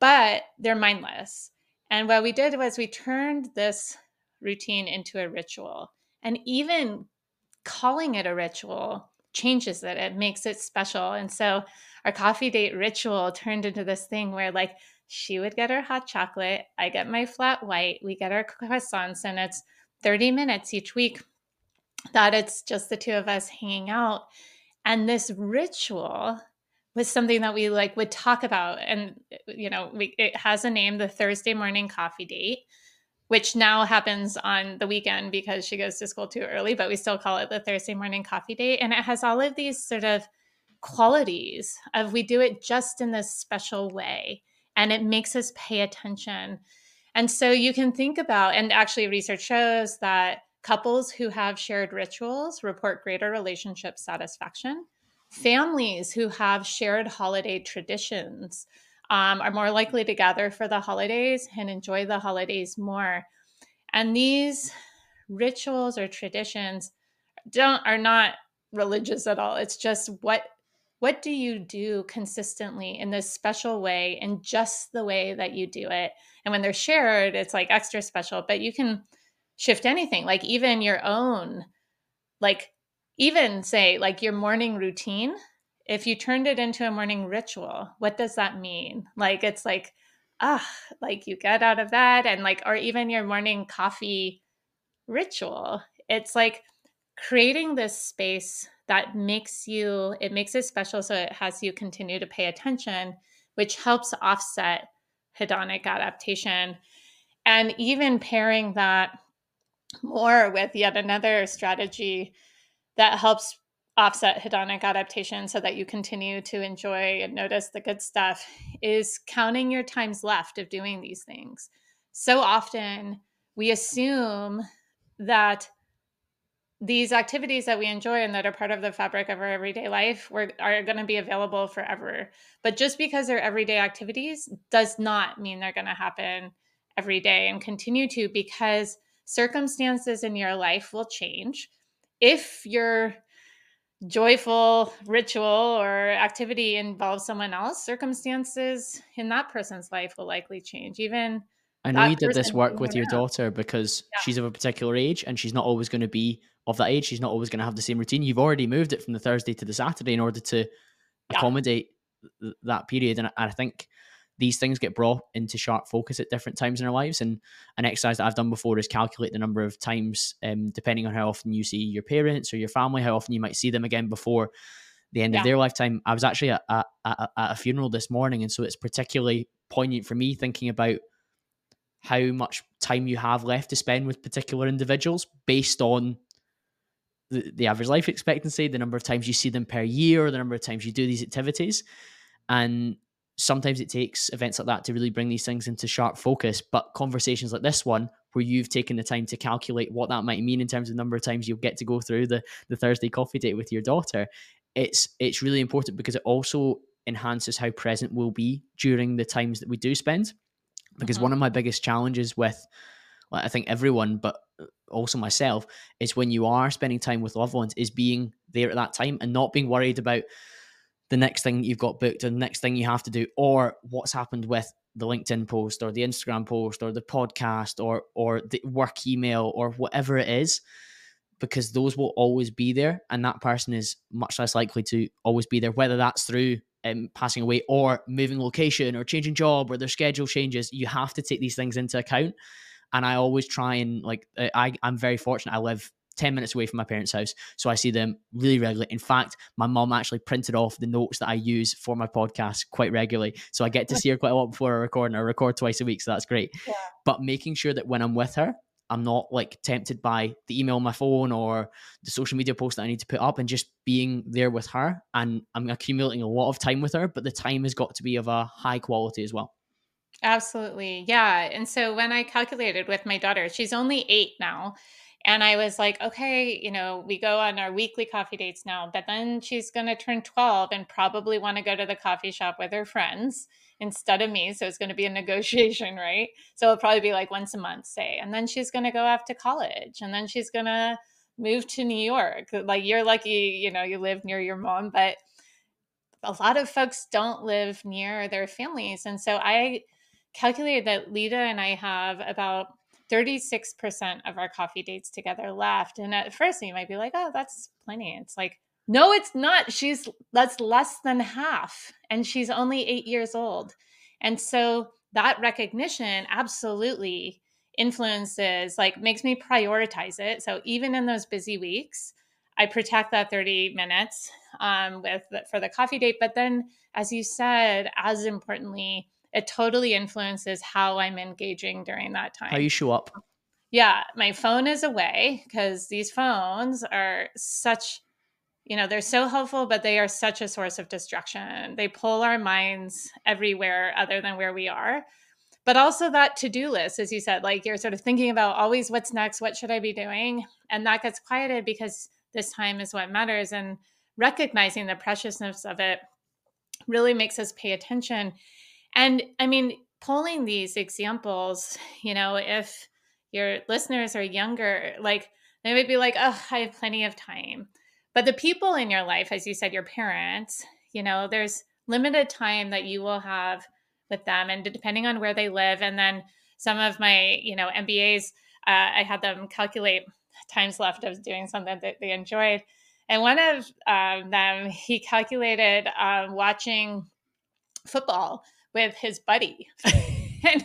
but they're mindless. And what we did was we turned this routine into a ritual. And even calling it a ritual changes it, it makes it special. And so our coffee date ritual turned into this thing where, like, she would get her hot chocolate, I get my flat white, we get our croissants, and it's 30 minutes each week that it's just the two of us hanging out. And this ritual was something that we like would talk about and you know we it has a name the thursday morning coffee date which now happens on the weekend because she goes to school too early, but we still call it the Thursday morning coffee date. And it has all of these sort of qualities of we do it just in this special way and it makes us pay attention. And so you can think about, and actually, research shows that couples who have shared rituals report greater relationship satisfaction. Families who have shared holiday traditions um, are more likely to gather for the holidays and enjoy the holidays more. And these rituals or traditions don't are not religious at all. It's just what what do you do consistently in this special way in just the way that you do it. And when they're shared, it's like extra special, but you can shift anything, like even your own like even say like your morning routine if you turned it into a morning ritual what does that mean? Like it's like ah like you get out of that and like or even your morning coffee ritual. It's like creating this space that makes you it makes it special so it has you continue to pay attention which helps offset hedonic adaptation. And even pairing that more with yet another strategy that helps offset hedonic adaptation so that you continue to enjoy and notice the good stuff is counting your times left of doing these things. So often we assume that these activities that we enjoy and that are part of the fabric of our everyday life are going to be available forever. But just because they're everyday activities does not mean they're going to happen every day and continue to because circumstances in your life will change. If your joyful ritual or activity involves someone else, circumstances in that person's life will likely change. Even I know you did this work with your daughter because yeah. she's of a particular age and she's not always going to be of that age. She's not always going to have the same routine. You've already moved it from the Thursday to the Saturday in order to yeah. accommodate th- that period. And I think these things get brought into sharp focus at different times in our lives. And an exercise that I've done before is calculate the number of times, um, depending on how often you see your parents or your family, how often you might see them again before the end yeah. of their lifetime. I was actually at, at, at, a funeral this morning, and so it's particularly poignant for me thinking about how much time you have left to spend with particular individuals based on the, the average life expectancy, the number of times you see them per year, the number of times you do these activities. And sometimes it takes events like that to really bring these things into sharp focus. But conversations like this one, where you've taken the time to calculate what that might mean in terms of number of times you'll get to go through the, the Thursday coffee date with your daughter, it's it's really important because it also enhances how present we'll be during the times that we do spend. Because mm-hmm. one of my biggest challenges with I think everyone, but also myself, is when you are spending time with loved ones, is being there at that time and not being worried about the next thing you've got booked or the next thing you have to do or what's happened with the LinkedIn post or the Instagram post or the podcast or or the work email or whatever it is because those will always be there and that person is much less likely to always be there whether that's through um, passing away or moving location or changing job or their schedule changes. You have to take these things into account. And I always try and like I I'm very fortunate. I live 10 minutes away from my parents' house. So I see them really regularly. In fact, my mom actually printed off the notes that I use for my podcast quite regularly. So I get to see her quite a lot before I record, and I record twice a week. So that's great. Yeah. But making sure that when I'm with her, I'm not like tempted by the email on my phone or the social media post that I need to put up and just being there with her. And I'm accumulating a lot of time with her, but the time has got to be of a high quality as well. Absolutely. Yeah. And so when I calculated with my daughter, she's only eight now. And I was like, okay, you know, we go on our weekly coffee dates now, but then she's going to turn 12 and probably want to go to the coffee shop with her friends instead of me. So it's going to be a negotiation, right? So it'll probably be like once a month, say. And then she's going to go off to college and then she's going to move to New York. Like you're lucky, you know, you live near your mom, but a lot of folks don't live near their families. And so I calculated that Lita and I have about 36% of our coffee dates together left. And at first you might be like, oh, that's plenty. It's like, no, it's not. She's that's less than half. And she's only eight years old. And so that recognition absolutely influences, like makes me prioritize it. So even in those busy weeks, I protect that 30 minutes um, with for the coffee date. But then, as you said, as importantly, it totally influences how I'm engaging during that time. How you show up. Yeah, my phone is away because these phones are such, you know, they're so helpful, but they are such a source of distraction. They pull our minds everywhere other than where we are. But also that to do list, as you said, like you're sort of thinking about always what's next, what should I be doing? And that gets quieted because this time is what matters. And recognizing the preciousness of it really makes us pay attention and I mean, pulling these examples, you know, if your listeners are younger, like they would be like, oh, I have plenty of time. But the people in your life, as you said, your parents, you know, there's limited time that you will have with them. And depending on where they live, and then some of my, you know, MBAs, uh, I had them calculate times left of doing something that they enjoyed. And one of um, them, he calculated um, watching football with his buddy. and,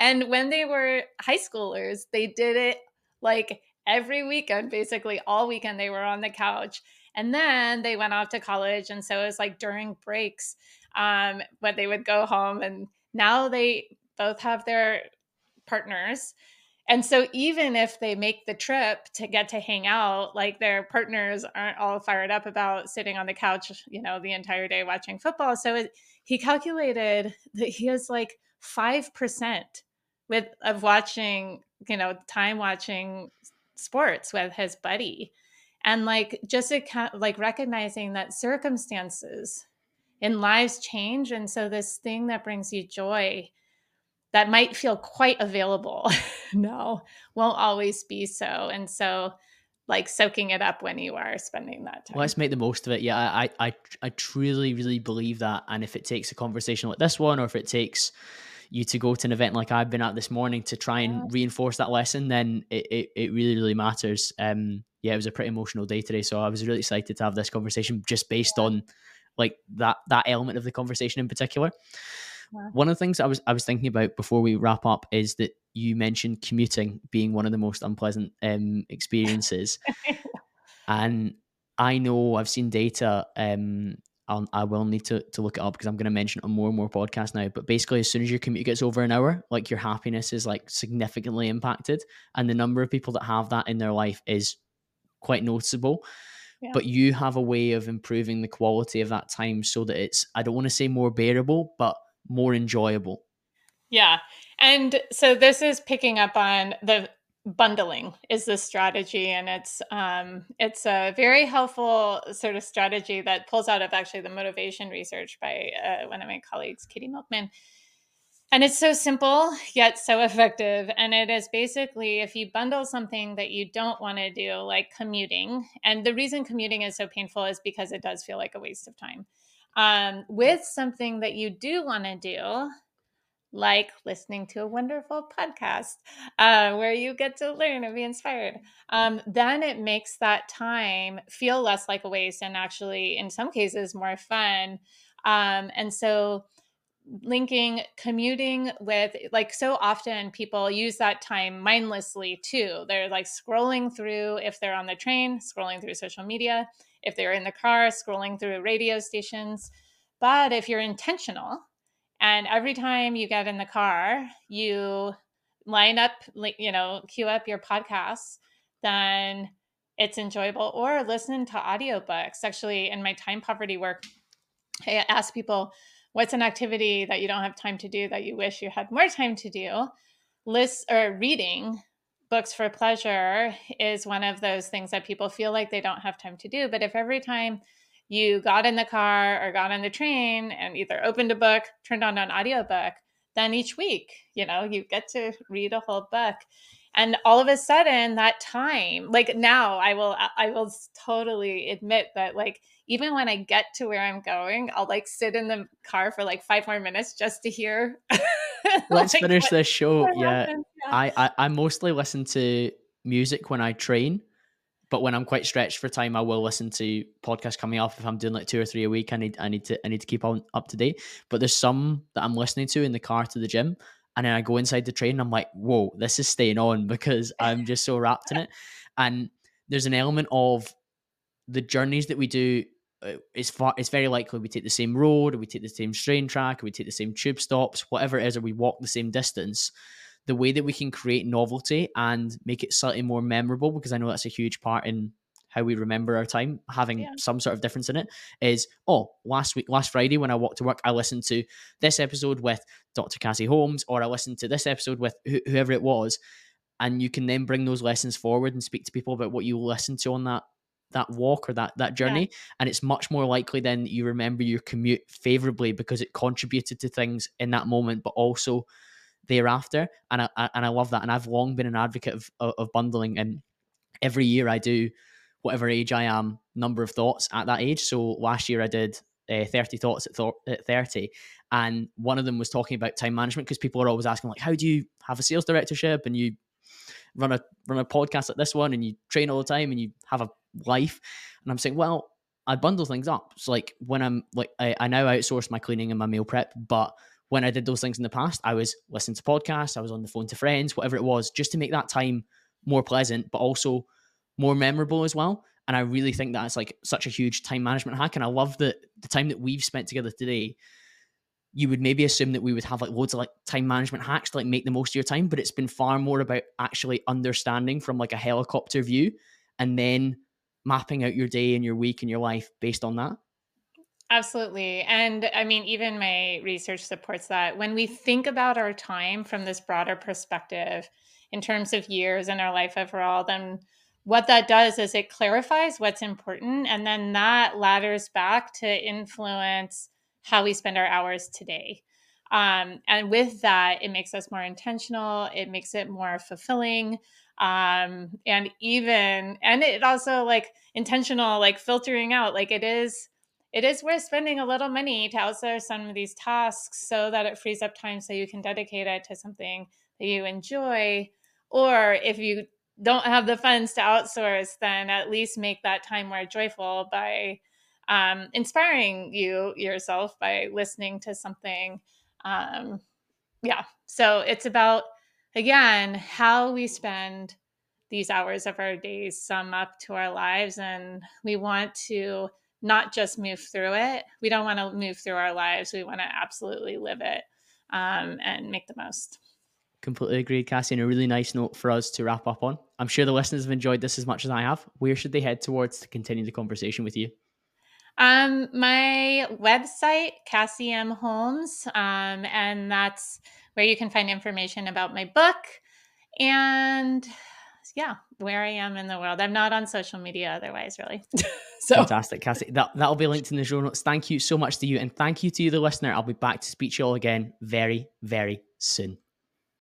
and when they were high schoolers, they did it like every weekend, basically all weekend, they were on the couch. And then they went off to college. And so it was like during breaks um, when they would go home. And now they both have their partners and so even if they make the trip to get to hang out like their partners aren't all fired up about sitting on the couch you know the entire day watching football so it, he calculated that he has like 5% with of watching you know time watching sports with his buddy. And like just like recognizing that circumstances in lives change and so this thing that brings you joy that might feel quite available no won't always be so. And so like soaking it up when you are spending that time. Let's make the most of it. Yeah, I, I, I truly, really believe that. And if it takes a conversation like this one, or if it takes you to go to an event like I've been at this morning to try and yeah. reinforce that lesson, then it, it, it really, really matters. Um, yeah, it was a pretty emotional day today, so I was really excited to have this conversation just based yeah. on like that that element of the conversation in particular. One of the things I was I was thinking about before we wrap up is that you mentioned commuting being one of the most unpleasant um, experiences, and I know I've seen data. Um, I'll, I will need to, to look it up because I'm going to mention it on more and more podcasts now. But basically, as soon as your commute gets over an hour, like your happiness is like significantly impacted, and the number of people that have that in their life is quite noticeable. Yeah. But you have a way of improving the quality of that time so that it's I don't want to say more bearable, but more enjoyable. Yeah. And so this is picking up on the bundling is the strategy and it's um it's a very helpful sort of strategy that pulls out of actually the motivation research by uh, one of my colleagues katy milkman and it's so simple yet so effective and it is basically if you bundle something that you don't want to do like commuting and the reason commuting is so painful is because it does feel like a waste of time um, with something that you do want to do, like listening to a wonderful podcast uh, where you get to learn and be inspired, um, then it makes that time feel less like a waste and actually, in some cases, more fun. Um, and so, linking commuting with like so often people use that time mindlessly too. They're like scrolling through if they're on the train, scrolling through social media if they're in the car scrolling through radio stations. But if you're intentional and every time you get in the car, you line up, you know, queue up your podcasts, then it's enjoyable. Or listen to audiobooks. Actually, in my time poverty work, I ask people, what's an activity that you don't have time to do that you wish you had more time to do? List or reading books for pleasure is one of those things that people feel like they don't have time to do. But if every time you got in the car or got on the train and either opened a book, turned on an audiobook, then each week, you know, you get to read a whole book. And all of a sudden that time, like now I will I will totally admit that like even when I get to where I'm going, I'll like sit in the car for like five more minutes just to hear Let's like, finish this show. Yeah. yeah. I, I I mostly listen to music when I train, but when I'm quite stretched for time, I will listen to podcasts coming off. If I'm doing like two or three a week, I need I need to I need to keep on up to date. But there's some that I'm listening to in the car to the gym, and then I go inside the train. and I'm like, whoa, this is staying on because I'm just so wrapped in it. And there's an element of the journeys that we do uh, it's far it's very likely we take the same road we take the same train track we take the same tube stops whatever it is or we walk the same distance the way that we can create novelty and make it slightly more memorable because i know that's a huge part in how we remember our time having yeah. some sort of difference in it is oh last week last friday when i walked to work i listened to this episode with dr cassie holmes or i listened to this episode with wh- whoever it was and you can then bring those lessons forward and speak to people about what you listened to on that that walk or that that journey yeah. and it's much more likely then you remember your commute favorably because it contributed to things in that moment but also thereafter and I, and I love that and I've long been an advocate of, of bundling and every year I do whatever age I am number of thoughts at that age so last year I did uh, 30 thoughts at, th- at 30 and one of them was talking about time management because people are always asking like how do you have a sales directorship and you run a run a podcast like this one and you train all the time and you have a life. And I'm saying, well, I bundle things up. So like when I'm like I, I now outsource my cleaning and my meal prep, but when I did those things in the past, I was listening to podcasts, I was on the phone to friends, whatever it was, just to make that time more pleasant, but also more memorable as well. And I really think that's like such a huge time management hack. And I love that the time that we've spent together today, you would maybe assume that we would have like loads of like time management hacks to like make the most of your time, but it's been far more about actually understanding from like a helicopter view and then mapping out your day and your week and your life based on that. Absolutely. And I mean, even my research supports that. When we think about our time from this broader perspective, in terms of years in our life overall, then what that does is it clarifies what's important. And then that ladders back to influence how we spend our hours today. Um, and with that, it makes us more intentional, it makes it more fulfilling. Um, and even, and it also like intentional, like filtering out, like it is it is worth spending a little money to outsource some of these tasks so that it frees up time so you can dedicate it to something that you enjoy. Or if you don't have the funds to outsource, then at least make that time more joyful by um, inspiring you yourself by listening to something. Um, yeah. So it's about, again, how we spend these hours of our days sum up to our lives. And we want to not just move through it. We don't want to move through our lives. We want to absolutely live it um, and make the most. Completely agreed, Cassie. And a really nice note for us to wrap up on. I'm sure the listeners have enjoyed this as much as I have. Where should they head towards to continue the conversation with you? Um, my website, Cassie M. Holmes, um, and that's where you can find information about my book and yeah, where I am in the world. I'm not on social media otherwise, really. so fantastic, Cassie. That that'll be linked in the show notes. Thank you so much to you, and thank you to you, the listener. I'll be back to speak to you all again very, very soon.